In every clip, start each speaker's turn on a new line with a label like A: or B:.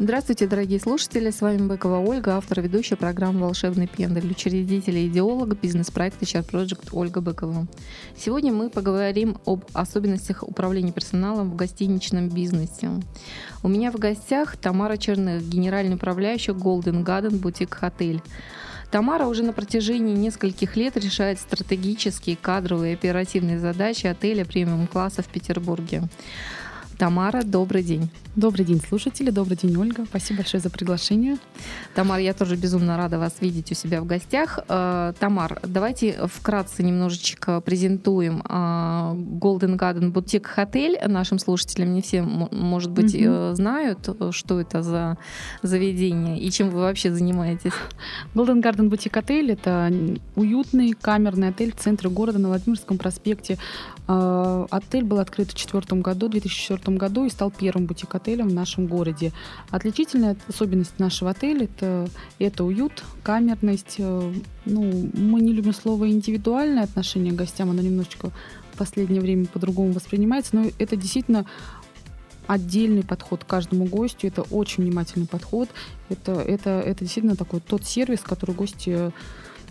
A: Здравствуйте, дорогие слушатели! С вами Быкова Ольга, автор ведущей программы «Волшебный пендель», учредитель и идеолог бизнес-проекта HR Project Ольга Быкова. Сегодня мы поговорим об особенностях управления персоналом в гостиничном бизнесе. У меня в гостях Тамара Черных, генеральный управляющий Golden Garden Boutique Hotel. Тамара уже на протяжении нескольких лет решает стратегические, кадровые и оперативные задачи отеля премиум-класса в Петербурге. Тамара, добрый день.
B: Добрый день, слушатели. Добрый день, Ольга. Спасибо большое за приглашение.
A: Тамар, я тоже безумно рада вас видеть у себя в гостях. Э, Тамар, давайте вкратце немножечко презентуем э, Golden Garden Boutique Hotel нашим слушателям. Не все, может быть, mm-hmm. знают, что это за заведение и чем вы вообще занимаетесь.
B: Golden Garden Boutique Hotel — это уютный камерный отель в центре города на Владимирском проспекте. Отель был открыт в 2004 году, 2004 году и стал первым бутик-отелем отелем в нашем городе. Отличительная особенность нашего отеля это, это уют, камерность. Э, ну, мы не любим слово индивидуальное отношение к гостям, оно немножечко в последнее время по-другому воспринимается, но это действительно отдельный подход к каждому гостю, это очень внимательный подход, это, это, это действительно такой тот сервис, который гости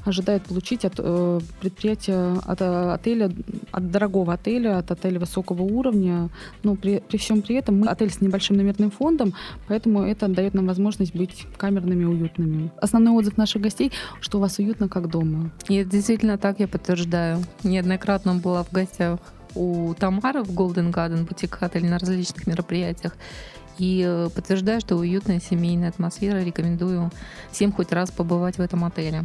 B: ожидает получить от э, предприятия, от э, отеля, от дорогого отеля, от отеля высокого уровня. Но при, при всем при этом мы отель с небольшим номерным фондом, поэтому это дает нам возможность быть камерными уютными. Основной отзыв наших гостей, что у вас уютно, как дома.
A: И это действительно так, я подтверждаю. Неоднократно была в гостях у Тамары в Golden Garden бутик отель на различных мероприятиях. И э, подтверждаю, что уютная семейная атмосфера. Рекомендую всем хоть раз побывать в этом отеле.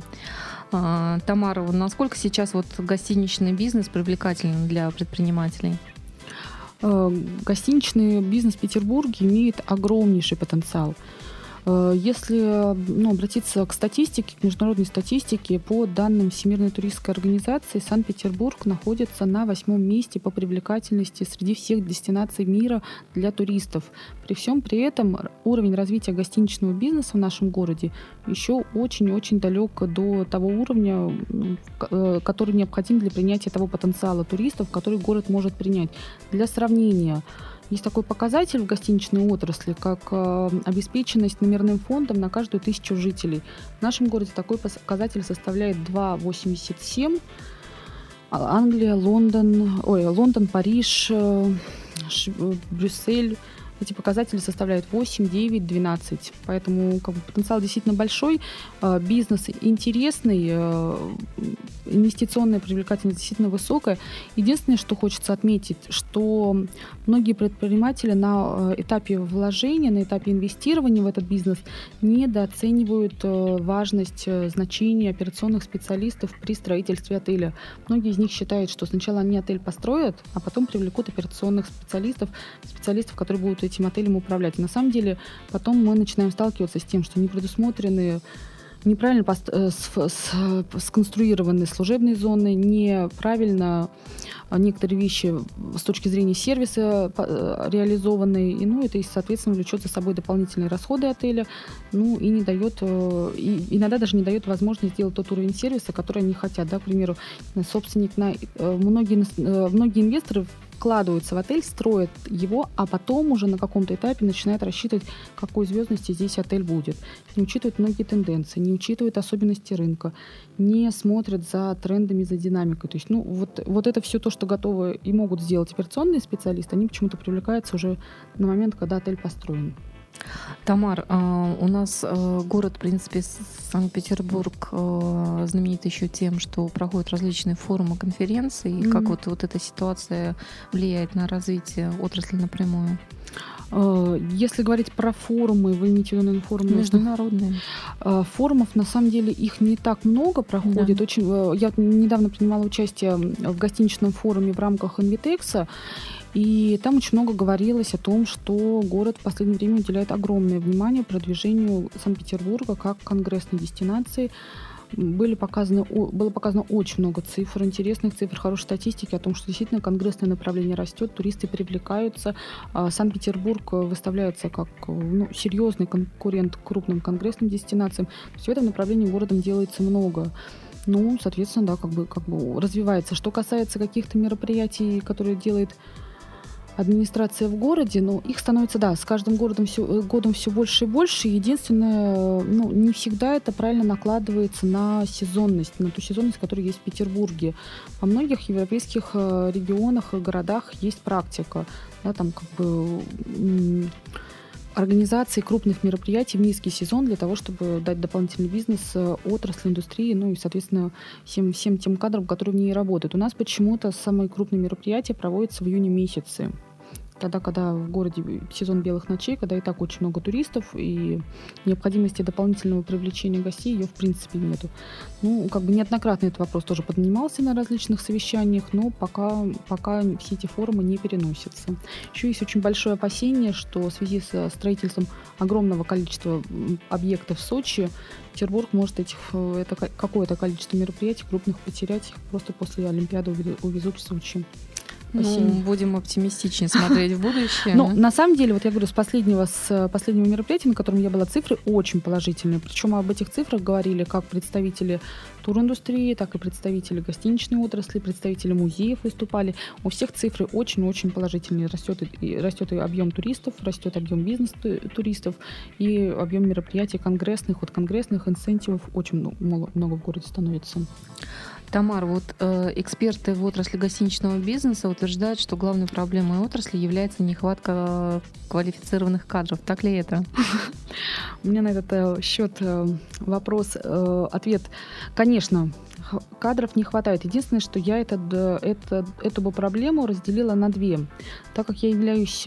A: А, Тамара, насколько сейчас вот гостиничный бизнес привлекателен для предпринимателей?
B: Э, гостиничный бизнес в Петербурге имеет огромнейший потенциал. Э, если ну, обратиться к статистике, к международной статистике, по данным Всемирной туристской организации, Санкт-Петербург находится на восьмом месте по привлекательности среди всех дестинаций мира для туристов. При всем при этом уровень развития гостиничного бизнеса в нашем городе еще очень-очень далек до того уровня, э, который необходим для принятия того потенциала туристов, который город может принять. Для сравнения, есть такой показатель в гостиничной отрасли, как э, обеспеченность номерным фондом на каждую тысячу жителей. В нашем городе такой показатель составляет 2,87. А, Англия, Лондон, ой, Лондон, Париж, э, Брюссель, эти показатели составляют 8, 9, 12. Поэтому как бы, потенциал действительно большой. А, бизнес интересный, э, инвестиционная привлекательность действительно высокая. Единственное, что хочется отметить, что многие предприниматели на э, этапе вложения, на этапе инвестирования в этот бизнес недооценивают э, важность, значения операционных специалистов при строительстве отеля. Многие из них считают, что сначала они отель построят, а потом привлекут операционных специалистов, специалистов, которые будут этим отелем управлять. На самом деле потом мы начинаем сталкиваться с тем, что не предусмотрены неправильно э, сконструированы служебные зоны, неправильно а, некоторые вещи с точки зрения сервиса э, реализованы, и, ну, это, соответственно, влечет за собой дополнительные расходы отеля, ну, и не дает, э, и иногда даже не дает возможность сделать тот уровень сервиса, который они хотят, да, к примеру, собственник на, многие, многие инвесторы вкладываются в отель, строят его, а потом уже на каком-то этапе начинают рассчитывать, какой звездности здесь отель будет. Не учитывают многие тенденции, не учитывают особенности рынка, не смотрят за трендами, за динамикой. То есть, ну, вот, вот это все то, что готовы и могут сделать операционные специалисты, они почему-то привлекаются уже на момент, когда отель построен.
A: Тамар, а, у нас а, город, в принципе, Санкт-Петербург а, знаменит еще тем, что проходят различные форумы, конференции. Mm-hmm. Как вот, вот эта ситуация влияет на развитие отрасли напрямую?
B: Если говорить про форумы, вы имеете в виду форумы
A: международные?
B: Форумов на самом деле их не так много проходит. Да. Очень, я недавно принимала участие в гостиничном форуме в рамках Инвитекса. И там очень много говорилось о том, что город в последнее время уделяет огромное внимание продвижению Санкт-Петербурга как конгрессной дестинации. были показаны, было показано очень много цифр, интересных цифр, хорошей статистики о том, что действительно конгрессное направление растет, туристы привлекаются. А Санкт-Петербург выставляется как ну, серьезный конкурент крупным конгрессным дестинациям. То есть в этом направлении городом делается много. Ну, соответственно, да, как бы, как бы развивается. Что касается каких-то мероприятий, которые делает администрация в городе, но их становится, да, с каждым годом все, э, годом все больше и больше. Единственное, ну, не всегда это правильно накладывается на сезонность, на ту сезонность, которая есть в Петербурге. Во многих европейских э, регионах и городах есть практика, да, там как бы организации крупных мероприятий в низкий сезон для того, чтобы дать дополнительный бизнес э, отрасли, индустрии, ну и, соответственно, всем, всем тем кадрам, которые в ней работают. У нас почему-то самые крупные мероприятия проводятся в июне месяце тогда, когда в городе сезон белых ночей, когда и так очень много туристов, и необходимости дополнительного привлечения гостей ее в принципе нету. Ну, как бы неоднократно этот вопрос тоже поднимался на различных совещаниях, но пока, пока все эти форумы не переносятся. Еще есть очень большое опасение, что в связи с строительством огромного количества объектов в Сочи Петербург может этих, э, это какое-то количество мероприятий крупных потерять, их просто после Олимпиады увезут в Сочи.
A: Ну, будем оптимистичнее смотреть в будущее.
B: Ну, на самом деле, вот я говорю, с последнего, с последнего мероприятия, на котором я была, цифры очень положительные. Причем об этих цифрах говорили как представители туриндустрии, так и представители гостиничной отрасли, представители музеев выступали. У всех цифры очень-очень положительные. Растет и, растет и объем туристов, растет объем бизнес-туристов и объем мероприятий конгрессных. Вот конгрессных инцентивов очень много, много в городе становится.
A: Тамар, вот э, эксперты в отрасли гостиничного бизнеса утверждают, что главной проблемой отрасли является нехватка квалифицированных кадров. Так ли это?
B: У меня на этот э, счет э, вопрос, э, ответ. Конечно, кадров не хватает. Единственное, что я это, это, эту проблему разделила на две. Так как я являюсь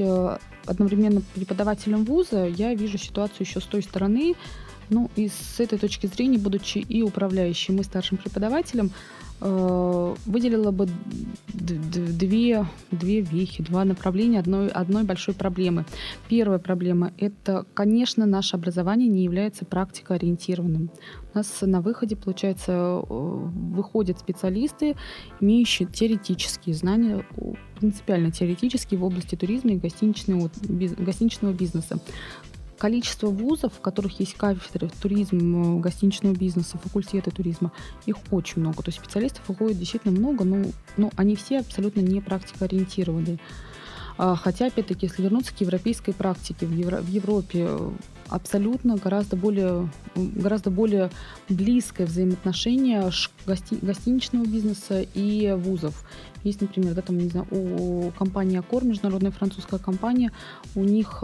B: одновременно преподавателем вуза, я вижу ситуацию еще с той стороны, ну и с этой точки зрения, будучи и управляющим, и старшим преподавателем, э, выделила бы две, две вехи, два направления одной, одной большой проблемы. Первая проблема – это, конечно, наше образование не является практикоориентированным. У нас на выходе, получается, э, выходят специалисты, имеющие теоретические знания, принципиально теоретические в области туризма и гостиничного, гостиничного бизнеса количество вузов, в которых есть кафедры туризма, гостиничного бизнеса, факультеты туризма, их очень много. То есть специалистов выходит действительно много, но, но они все абсолютно не практикоориентированные. А, хотя, опять-таки, если вернуться к европейской практике, в, Евро, в Европе абсолютно гораздо более, гораздо более близкое взаимоотношение гости, гостиничного бизнеса и вузов. Есть, например, да, там, не знаю, у компании Аккор, международная французская компания, у них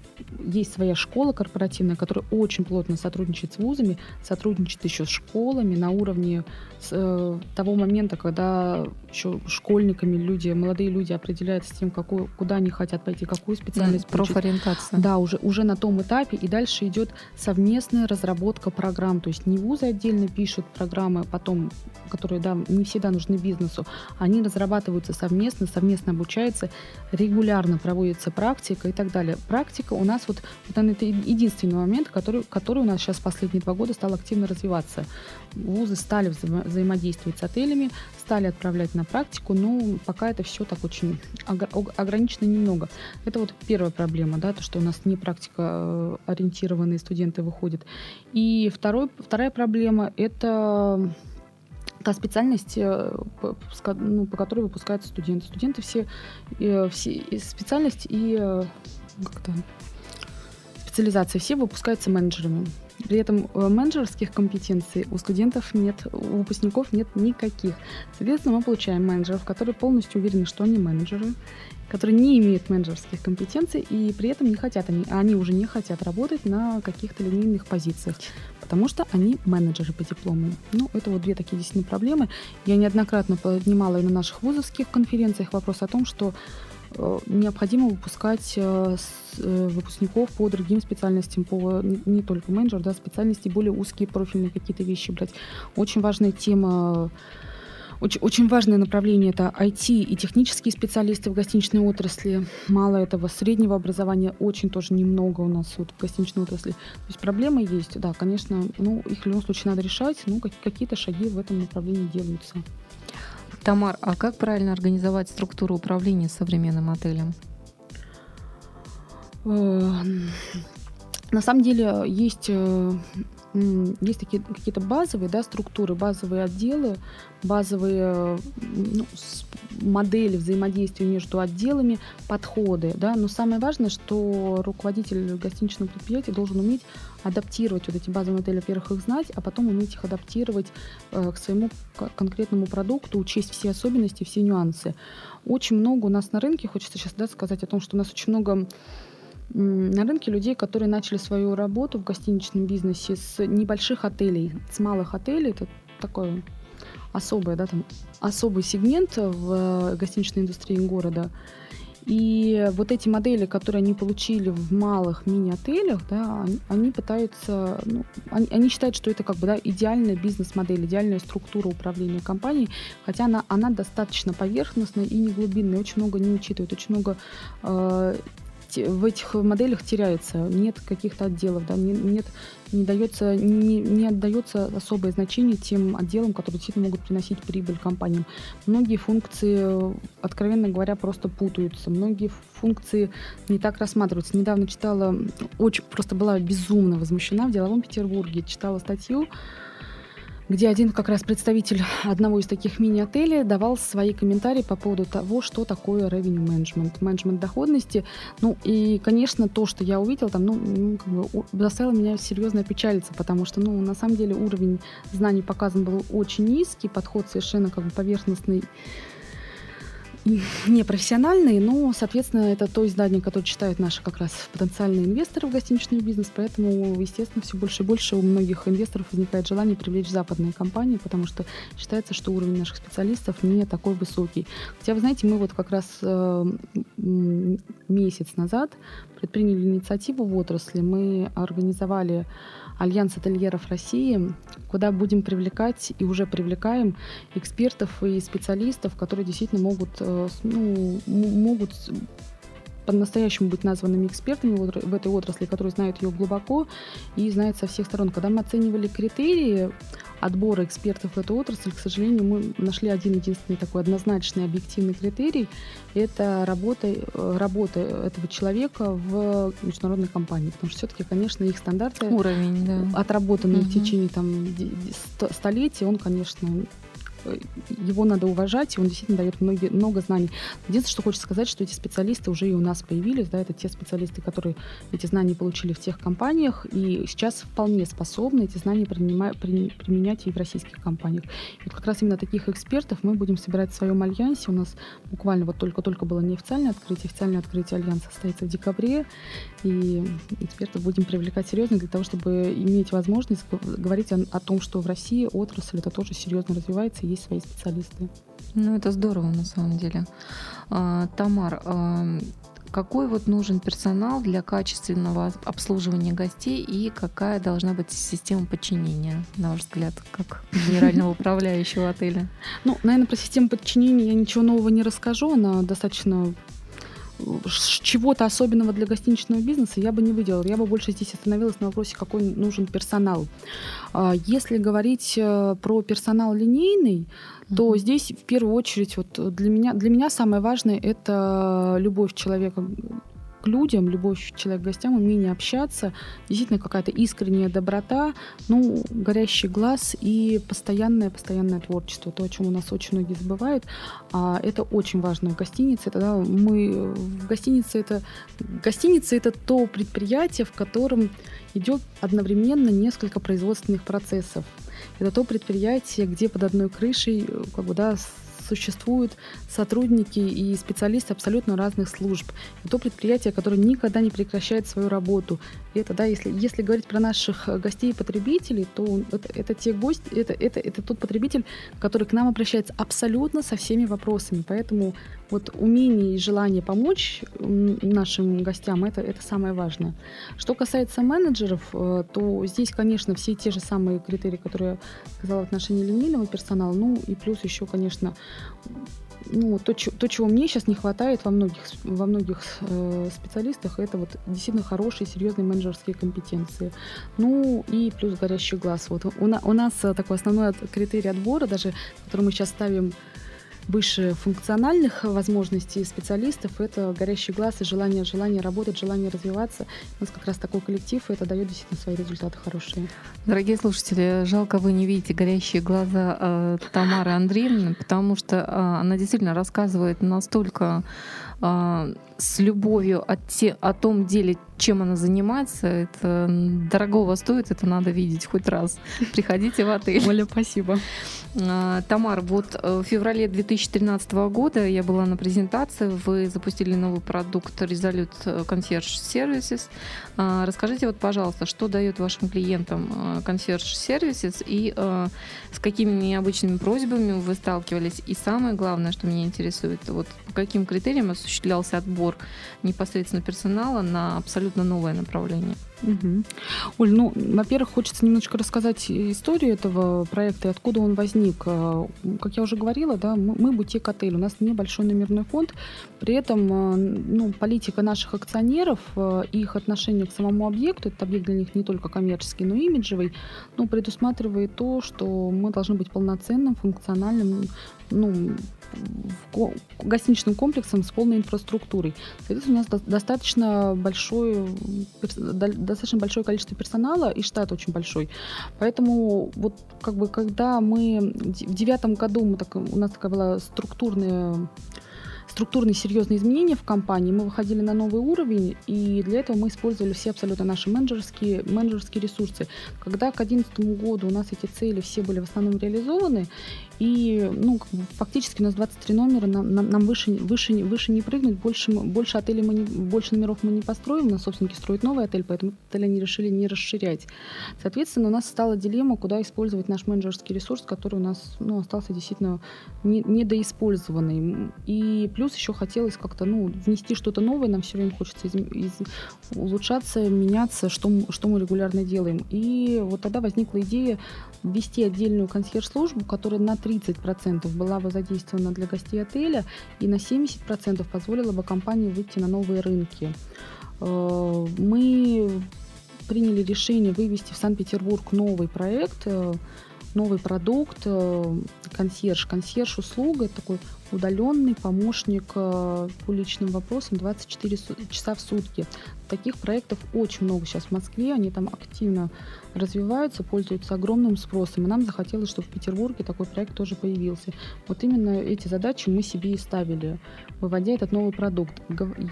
B: есть своя школа корпоративная, которая очень плотно сотрудничает с вузами, сотрудничает еще с школами на уровне с, э, того момента, когда еще школьниками люди, молодые люди определяются с тем, какую, куда они хотят пойти, какую специальность.
A: Да, профориентация.
B: Да, уже, уже на том этапе. И дальше идет совместная разработка программ. То есть не вузы отдельно пишут программы, потом, которые да, не всегда нужны бизнесу. Они разрабатываются совместно, совместно обучаются, регулярно проводится практика и так далее. Практика у нас вот, вот это единственный момент, который, который у нас сейчас последние два года стал активно развиваться. Вузы стали вза взаимодействовать с отелями, стали отправлять на практику, но пока это все так очень ограничено немного. Это вот первая проблема, да, то, что у нас не практика э, ориентированные студенты выходят. И второй, вторая проблема – это та специальность, э, ну, по которой выпускаются студенты. Студенты все, э, все специальность и как-то специализации все выпускаются менеджерами. При этом э, менеджерских компетенций у студентов нет, у выпускников нет никаких. Соответственно, мы получаем менеджеров, которые полностью уверены, что они менеджеры, которые не имеют менеджерских компетенций и при этом не хотят, они, они уже не хотят работать на каких-то линейных позициях, потому что они менеджеры по диплому. Ну, это вот две такие действительно проблемы. Я неоднократно поднимала и на наших вузовских конференциях вопрос о том, что необходимо выпускать э, э, выпускников по другим специальностям, по не только менеджер, да, специальности, более узкие профильные какие-то вещи брать. Очень важная тема Очень, очень важное направление это IT и технические специалисты в гостиничной отрасли. Мало этого, среднего образования очень тоже немного у нас вот в гостиничной отрасли. То есть проблемы есть, да, конечно, ну, их в любом случае надо решать, ну, какие-то шаги в этом направлении делаются.
A: Тамар, а как правильно организовать структуру управления современным отелем?
B: Э, на самом деле есть э, есть такие какие-то базовые да, структуры, базовые отделы, базовые ну, модели взаимодействия между отделами, подходы. Да? Но самое важное, что руководитель гостиничного предприятия должен уметь адаптировать вот эти базовые модели, во-первых, их знать, а потом уметь их адаптировать э, к своему конкретному продукту, учесть все особенности, все нюансы. Очень много у нас на рынке, хочется сейчас да, сказать о том, что у нас очень много на рынке людей, которые начали свою работу в гостиничном бизнесе с небольших отелей, с малых отелей. Это такой особый, да, там, особый сегмент в гостиничной индустрии города. И вот эти модели, которые они получили в малых мини-отелях, да, они, пытаются, ну, они, они считают, что это как бы да, идеальная бизнес-модель, идеальная структура управления компанией, хотя она, она достаточно поверхностная и не глубинная, очень много не учитывает, очень много э, в этих моделях теряется, нет каких-то отделов, да, не, нет, не, дается, не, не отдается особое значение тем отделам, которые действительно могут приносить прибыль компаниям. Многие функции, откровенно говоря, просто путаются, многие функции не так рассматриваются. Недавно читала, очень просто была безумно возмущена в деловом Петербурге, читала статью, где один как раз представитель одного из таких мини-отелей давал свои комментарии по поводу того, что такое revenue management, менеджмент доходности. Ну и, конечно, то, что я увидела там, ну, ну как бы заставило меня серьезно печалиться, потому что, ну, на самом деле уровень знаний показан был очень низкий, подход совершенно как бы поверхностный непрофессиональные, но, соответственно, это то издание, которое читают наши как раз потенциальные инвесторы в гостиничный бизнес, поэтому, естественно, все больше и больше у многих инвесторов возникает желание привлечь западные компании, потому что считается, что уровень наших специалистов не такой высокий. Хотя, вы знаете, мы вот как раз э, месяц назад предприняли инициативу в отрасли, мы организовали Альянс ательеров России, куда будем привлекать и уже привлекаем экспертов и специалистов, которые действительно могут, э, ну, могут по-настоящему быть названными экспертами в этой отрасли, которые знают ее глубоко и знают со всех сторон. Когда мы оценивали критерии отбора экспертов в эту отрасль, к сожалению, мы нашли один единственный такой однозначный объективный критерий. Это работа, э, работа этого человека в международной компании. Потому что все-таки, конечно, их стандарты,
A: Уровень, да.
B: отработанные угу. в течение там, столетий, он, конечно, его надо уважать, и он действительно дает многие, много знаний. Единственное, что хочется сказать, что эти специалисты уже и у нас появились, да, это те специалисты, которые эти знания получили в тех компаниях, и сейчас вполне способны эти знания принимать, применять и в российских компаниях. И вот как раз именно таких экспертов мы будем собирать в своем альянсе. У нас буквально вот только-только было неофициальное открытие, официальное открытие альянса состоится в декабре, и экспертов будем привлекать серьезно для того, чтобы иметь возможность говорить о, о том, что в России отрасль это тоже серьезно развивается, есть свои специалисты.
A: Ну, это здорово на самом деле. А, Тамар, а, какой вот нужен персонал для качественного обслуживания гостей и какая должна быть система подчинения, на ваш взгляд, как генерального управляющего отеля?
B: Ну, наверное, про систему подчинения я ничего нового не расскажу. Она достаточно чего-то особенного для гостиничного бизнеса я бы не выделила. Я бы больше здесь остановилась на вопросе, какой нужен персонал. А, если говорить э, про персонал линейный, то mm-hmm. здесь в первую очередь вот для меня для меня самое важное это любовь человека к людям, любовь человека к гостям, умение общаться, действительно какая-то искренняя доброта, ну, горящий глаз и постоянное, постоянное творчество, то, о чем у нас очень многие забывают. А это очень важно в гостинице. Это, да, мы в гостинице это гостиница это то предприятие, в котором идет одновременно несколько производственных процессов. Это то предприятие, где под одной крышей как бы, да, существуют сотрудники и специалисты абсолютно разных служб. И то предприятие, которое никогда не прекращает свою работу. И это, да, если, если говорить про наших гостей и потребителей, то это, это те гости, это, это, это тот потребитель, который к нам обращается абсолютно со всеми вопросами. Поэтому вот умение и желание помочь нашим гостям это, это самое важное. Что касается менеджеров, э, то здесь, конечно, все те же самые критерии, которые я сказала в отношении линейного персонала, ну и плюс еще, конечно, ну, то, то, чего мне сейчас не хватает во многих, во многих э, специалистах, это вот действительно хорошие, серьезные менеджерские компетенции. Ну и плюс горящий глаз. Вот у, у нас такой основной критерий отбора, даже который мы сейчас ставим выше функциональных возможностей специалистов, это горящий глаз и желание, желание работать, желание развиваться. У нас как раз такой коллектив, и это дает действительно свои результаты хорошие.
A: Дорогие слушатели, жалко вы не видите горящие глаза э, Тамары Андреевны, потому что э, она действительно рассказывает настолько э, с любовью о, те, о том деле, чем она занимается. Это дорогого стоит, это надо видеть хоть раз. Приходите в отель.
B: Оля, спасибо.
A: А, Тамар, вот э, в феврале 2013 года я была на презентации, вы запустили новый продукт Resolute Concierge Services. А, расскажите вот, пожалуйста, что дает вашим клиентам э, Concierge Services и э, с какими необычными просьбами вы сталкивались? И самое главное, что меня интересует, вот по каким критериям осуществлялся отбор непосредственно персонала на абсолютно новое направление?
B: Угу. Оль, ну, во-первых, хочется немножечко рассказать историю этого проекта и откуда он возник. Э, как я уже говорила, да, мы, мы бутик-отель, у нас небольшой номерной фонд, при этом э, ну, политика наших акционеров, э, их отношение к самому объекту, этот объект для них не только коммерческий, но и имиджевый, ну, предусматривает то, что мы должны быть полноценным, функциональным, ну, гостиничным комплексом с полной инфраструктурой. Соответственно, у нас достаточно большой, достаточно большое количество персонала и штат очень большой. Поэтому вот как бы когда мы в девятом году мы так, у нас такая была структурная структурные серьезные изменения в компании, мы выходили на новый уровень, и для этого мы использовали все абсолютно наши менеджерские, менеджерские ресурсы. Когда к 2011 году у нас эти цели все были в основном реализованы, и ну, фактически у нас 23 номера, нам, нам выше, выше, выше не прыгнуть, больше, больше отелей мы не, больше номеров мы не построим, у нас собственники строят новый отель, поэтому отель они решили не расширять. Соответственно, у нас стала дилемма, куда использовать наш менеджерский ресурс, который у нас ну, остался действительно не, недоиспользованный. И плюс еще хотелось как-то ну, внести что-то новое, нам все время хочется из, из, улучшаться, меняться, что, что мы регулярно делаем. И вот тогда возникла идея ввести отдельную консьерж-службу, которая на 30% была бы задействована для гостей отеля и на 70% позволила бы компании выйти на новые рынки. Э, мы приняли решение вывести в Санкт-Петербург новый проект, э, новый продукт, э, консьерж. Консьерж-услуга – это такой удаленный помощник по личным вопросам 24 часа в сутки. Таких проектов очень много сейчас в Москве, они там активно развиваются, пользуются огромным спросом. И нам захотелось, чтобы в Петербурге такой проект тоже появился. Вот именно эти задачи мы себе и ставили, выводя этот новый продукт.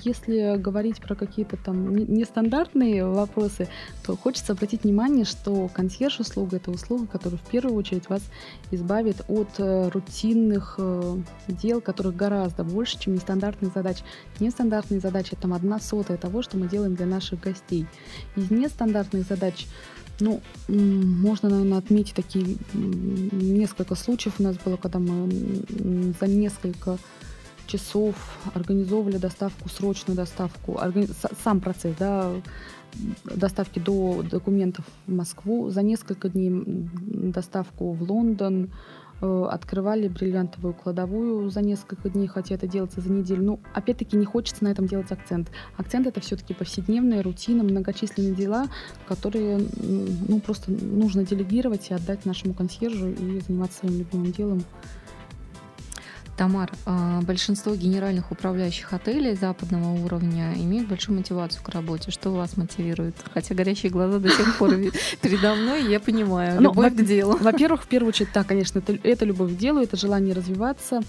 B: Если говорить про какие-то там нестандартные вопросы, то хочется обратить внимание, что консьерж-услуга – это услуга, которая в первую очередь вас избавит от э, рутинных э, дел, которых гораздо больше, чем нестандартных задач. Нестандартные задачи – там одна сотая того, что мы делаем для наших гостей. Из нестандартных задач ну, можно, наверное, отметить такие несколько случаев у нас было, когда мы за несколько часов организовывали доставку, срочную доставку, органи... сам процесс, да, доставки до документов в Москву, за несколько дней доставку в Лондон, открывали бриллиантовую кладовую за несколько дней, хотя это делается за неделю. Ну, опять-таки, не хочется на этом делать акцент. Акцент это все-таки повседневная рутина, многочисленные дела, которые ну, просто нужно делегировать и отдать нашему консьержу и заниматься своим любимым делом.
A: Тамар, а, большинство генеральных управляющих отелей западного уровня имеют большую мотивацию к работе. Что вас мотивирует? Хотя горящие глаза до сих пор передо мной, я понимаю. Ну, любовь к делу.
B: Во-первых, в первую очередь, да, конечно, это, это любовь к делу, это желание развиваться.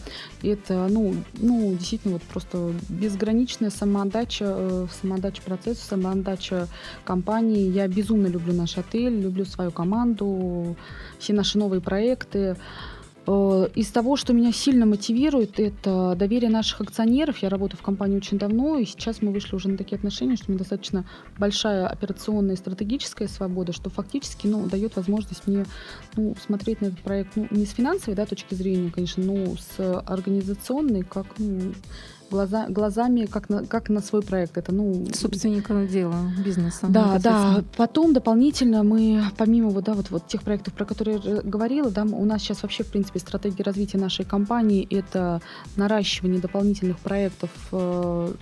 B: Это, ну, ну, действительно, вот просто безграничная самоотдача, э, самоотдача процесса, самоотдача компании. Я безумно люблю наш отель, люблю свою команду, все наши новые проекты. Э, из того, что меня сильно мотивирует, это доверие наших акционеров. Я работаю в компании очень давно, и сейчас мы вышли уже на такие отношения, что у меня достаточно большая операционная и стратегическая свобода, что фактически ну, дает возможность мне ну, смотреть на этот проект ну, не с финансовой да, точки зрения, конечно, но с организационной, как ну, глаза, глазами, как на, как на свой проект. Это, ну...
A: Собственника дела, бизнеса.
B: Да, да. Потом дополнительно мы, помимо вот, да, вот, вот тех проектов, про которые я говорила, да, у нас сейчас вообще, в принципе, стратегия развития нашей компании — это наращивание дополнительных проектов, э,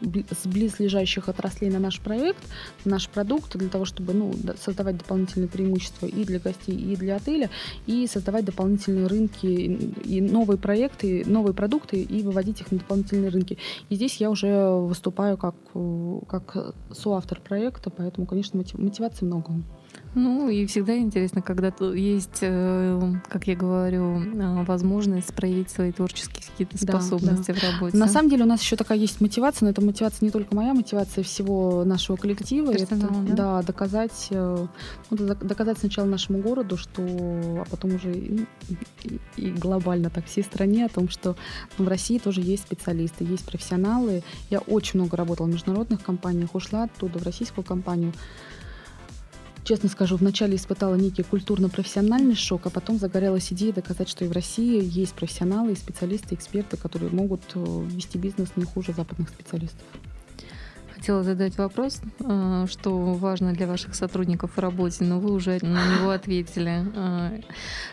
B: с близлежащих отраслей на наш проект, на наш продукт, для того, чтобы ну, создавать дополнительные преимущества и для гостей, и для отеля, и создавать дополнительные рынки и новые проекты, новые продукты, и выводить их на дополнительные рынки. И здесь я уже выступаю как, как соавтор проекта, поэтому, конечно, мотивации много.
A: Ну и всегда интересно, когда есть, э, как я говорю, э, возможность проявить свои творческие какие-то способности да, да. в работе.
B: На самом деле у нас еще такая есть мотивация, но это мотивация не только моя, мотивация всего нашего коллектива. Это, да? да, доказать, э, ну, доказать сначала нашему городу, что, а потом уже и, и, и глобально так всей стране о том, что ну, в России тоже есть специалисты, есть профессионалы. Я очень много работала в международных компаниях, ушла оттуда в российскую компанию честно скажу, вначале испытала некий культурно-профессиональный шок, а потом загорелась идеей доказать, что и в России есть профессионалы, и специалисты, эксперты, которые могут э, вести бизнес не хуже западных специалистов.
A: Хотела задать вопрос, э, что важно для ваших сотрудников в работе, но вы уже на него ответили. Э,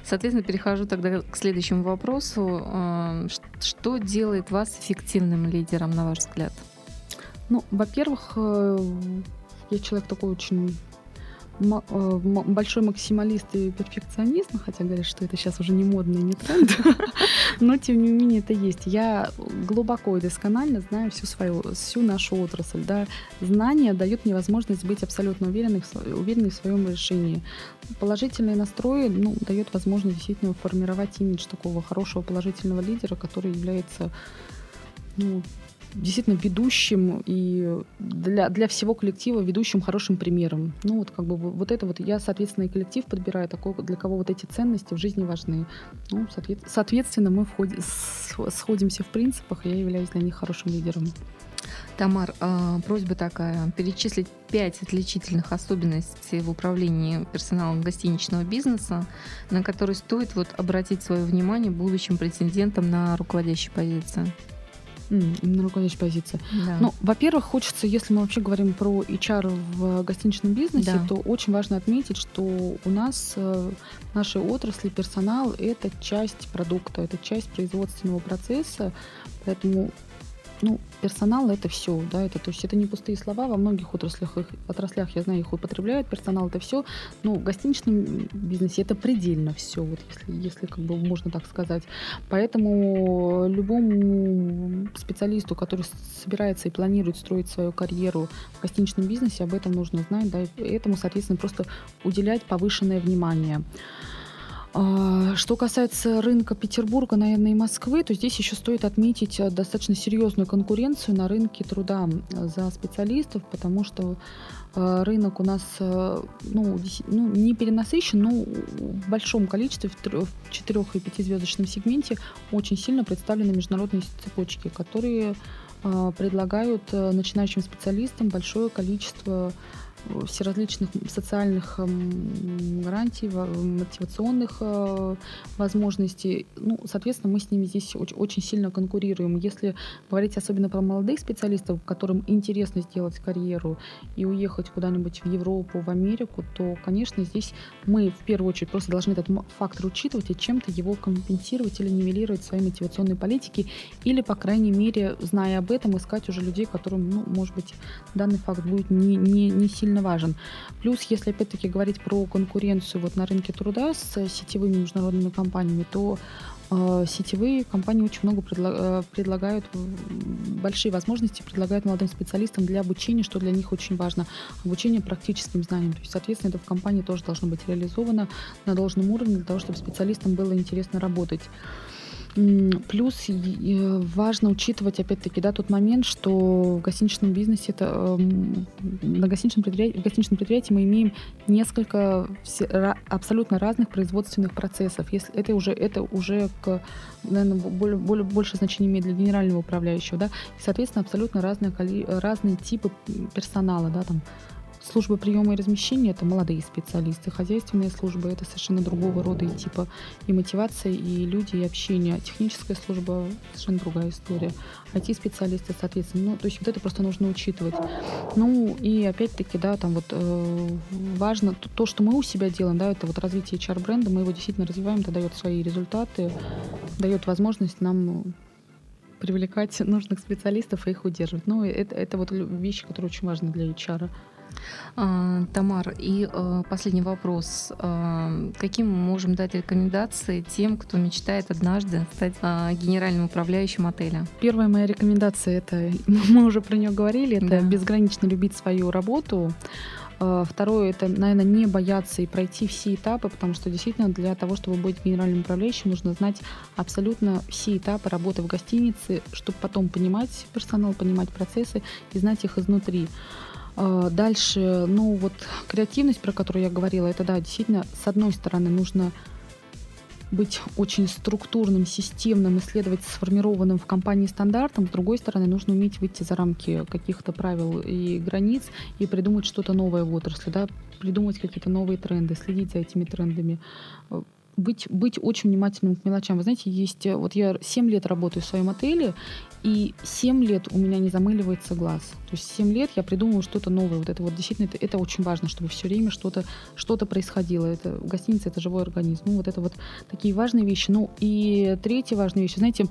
A: соответственно, перехожу тогда к следующему вопросу. Что делает вас эффективным лидером, на ваш взгляд?
B: Ну, во-первых, я человек такой очень большой максималист и перфекционист, ну, хотя говорят, что это сейчас уже не модно и не тренд, но тем не менее это есть. Я глубоко и досконально знаю всю свою, всю нашу отрасль. Да. Знание дает мне возможность быть абсолютно уверенной, уверенной в своем решении. Положительные настрои ну, дает возможность действительно формировать имидж такого хорошего положительного лидера, который является ну, действительно ведущим и для, для всего коллектива ведущим хорошим примером. Ну вот как бы вот это вот я, соответственно, и коллектив подбираю такой, для кого вот эти ценности в жизни важны. Ну, соответственно, мы входи, сходимся в принципах, и я являюсь для них хорошим лидером.
A: Тамар, а, просьба такая, перечислить пять отличительных особенностей в управлении персоналом гостиничного бизнеса, на которые стоит вот обратить свое внимание будущим претендентам на руководящие позиции.
B: На руководящей позиции. Да. Ну, во-первых, хочется, если мы вообще говорим про HR в гостиничном бизнесе, да. то очень важно отметить, что у нас э, в нашей отрасли персонал — это часть продукта, это часть производственного процесса, поэтому ну, персонал это все, да, это, то есть это не пустые слова, во многих отраслях, их, отраслях, я знаю, их употребляют, персонал это все, но в гостиничном бизнесе это предельно все, вот если, если как бы можно так сказать. Поэтому любому специалисту, который собирается и планирует строить свою карьеру в гостиничном бизнесе, об этом нужно знать, да, и этому, соответственно, просто уделять повышенное внимание. А, что касается рынка Петербурга, наверное, и Москвы, то здесь еще стоит отметить э, достаточно серьезную конкуренцию на рынке труда за специалистов, потому что э, рынок у нас э, ну, ну, не перенасыщен, но в большом количестве, в 4 и 5 звездочном сегменте очень сильно представлены международные цепочки, которые предлагают начинающим специалистам большое количество всеразличных социальных эм, гарантий, мотивационных э, возможностей. Ну, соответственно, мы с ними здесь очень сильно конкурируем. Если говорить особенно про молодых специалистов, которым интересно сделать карьеру и уехать куда-нибудь в Европу, в Америку, то, конечно, здесь мы в первую очередь просто должны этот фактор учитывать и чем-то его компенсировать или нивелировать в своей мотивационной политике, или, по крайней мере, зная об этом, искать уже людей, которым, ну, может быть, данный факт будет не, не, не сильно сильно важен. Плюс, если опять-таки говорить про конкуренцию вот на рынке труда с сетевыми международными компаниями, то э, сетевые компании очень много предла- э, предлагают, большие возможности предлагают молодым специалистам для обучения, что для них очень важно. Обучение практическим знаниям. То есть, соответственно, это в компании тоже должно быть реализовано на должном уровне для того, чтобы специалистам было интересно работать. Плюс важно учитывать, опять-таки, да, тот момент, что в гостиничном бизнесе, это, эм, на гостиничном предприятии, в гостиничном предприятии мы имеем несколько абсолютно разных производственных процессов. Если это уже, это уже к, наверное, более, более, больше значения имеет для генерального управляющего, да, и, соответственно, абсолютно разные, разные типы персонала, да, там, Служба приема и размещения – это молодые специалисты. Хозяйственные службы – это совершенно другого рода и типа и мотивация, и люди, и общение. Техническая служба – совершенно другая история. IT-специалисты, соответственно. Ну, то есть вот это просто нужно учитывать. Ну, и опять-таки, да, там вот э, важно то, то, что мы у себя делаем, да, это вот развитие HR-бренда, мы его действительно развиваем, это дает свои результаты, дает возможность нам привлекать нужных специалистов и их удерживать. Ну, это, это вот вещи, которые очень важны для HR.
A: А, Тамар, и э, последний вопрос. А, каким мы можем дать рекомендации тем, кто мечтает однажды стать а, генеральным управляющим отеля?
B: Первая моя рекомендация, это мы уже про нее говорили, это да. безгранично любить свою работу. Второе, это, наверное, не бояться и пройти все этапы, потому что действительно для того, чтобы быть генеральным управляющим, нужно знать абсолютно все этапы работы в гостинице, чтобы потом понимать персонал, понимать процессы и знать их изнутри. А, дальше, ну вот креативность, про которую я говорила, это да, действительно, с одной стороны, нужно быть очень структурным, системным, исследовать сформированным в компании стандартом. С другой стороны, нужно уметь выйти за рамки каких-то правил и границ и придумать что-то новое в отрасли, да, придумать какие-то новые тренды, следить за этими трендами быть, быть очень внимательным к мелочам. Вы знаете, есть... Вот я 7 лет работаю в своем отеле, и 7 лет у меня не замыливается глаз. То есть 7 лет я придумываю что-то новое. Вот это вот действительно, это, это очень важно, чтобы все время что-то что происходило. Это, гостиница — это живой организм. Ну, вот это вот такие важные вещи. Ну, и третья важная вещь. Знаете,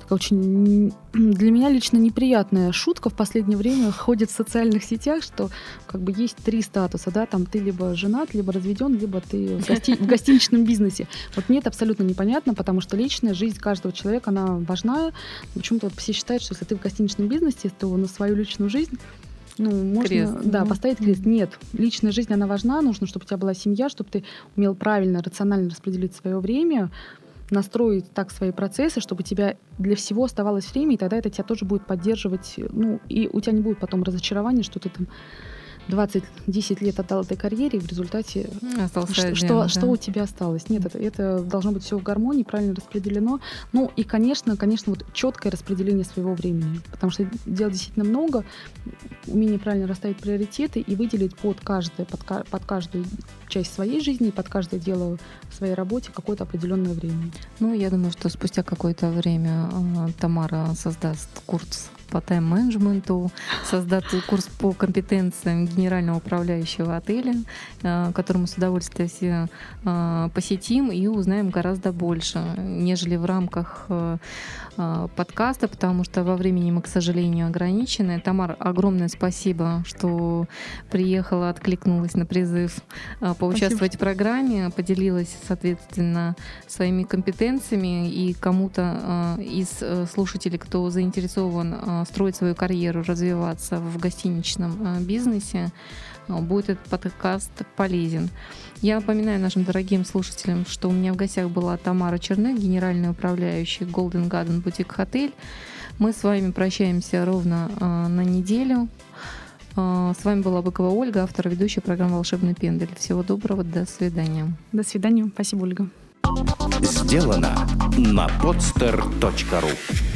B: такая очень для меня лично неприятная шутка в последнее время ходит в социальных сетях, что как бы есть три статуса, да, там ты либо женат, либо разведен, либо ты в, гости... в гостиничном бизнесе. Вот мне это абсолютно непонятно, потому что личная жизнь каждого человека, она важна. Почему-то вот все считают, что если ты в гостиничном бизнесе, то на свою личную жизнь ну, можно, крест. да, mm-hmm. поставить крест. Нет, личная жизнь, она важна, нужно, чтобы у тебя была семья, чтобы ты умел правильно, рационально распределить свое время, настроить так свои процессы, чтобы у тебя для всего оставалось время, и тогда это тебя тоже будет поддерживать, ну, и у тебя не будет потом разочарования, что ты там 20-10 лет отдал этой карьере, и в результате Остался что, один, что, да. что у тебя осталось? Нет, это, это должно быть все в гармонии, правильно распределено. Ну и, конечно, конечно, вот четкое распределение своего времени, потому что дел действительно много, умение правильно расставить приоритеты и выделить под каждое, под, под каждую часть своей жизни, под каждое дело в своей работе какое-то определенное время.
A: Ну, я думаю, что спустя какое-то время а, Тамара создаст курс по тайм-менеджменту, создать курс по компетенциям генерального управляющего отеля, э, который мы с удовольствием все э, посетим и узнаем гораздо больше, нежели в рамках э, подкаста, потому что во времени мы, к сожалению, ограничены. Тамар, огромное спасибо, что приехала, откликнулась на призыв поучаствовать спасибо. в программе, поделилась, соответственно, своими компетенциями и кому-то из слушателей, кто заинтересован строить свою карьеру, развиваться в гостиничном э, бизнесе, э, будет этот подкаст полезен. Я напоминаю нашим дорогим слушателям, что у меня в гостях была Тамара Черных, генеральный управляющий Golden Garden Boutique Hotel. Мы с вами прощаемся ровно э, на неделю. С вами была Быкова Ольга, автор ведущей программы «Волшебный пендель». Всего доброго, до свидания.
B: До свидания. Спасибо, Ольга.
C: Сделано на podster.ru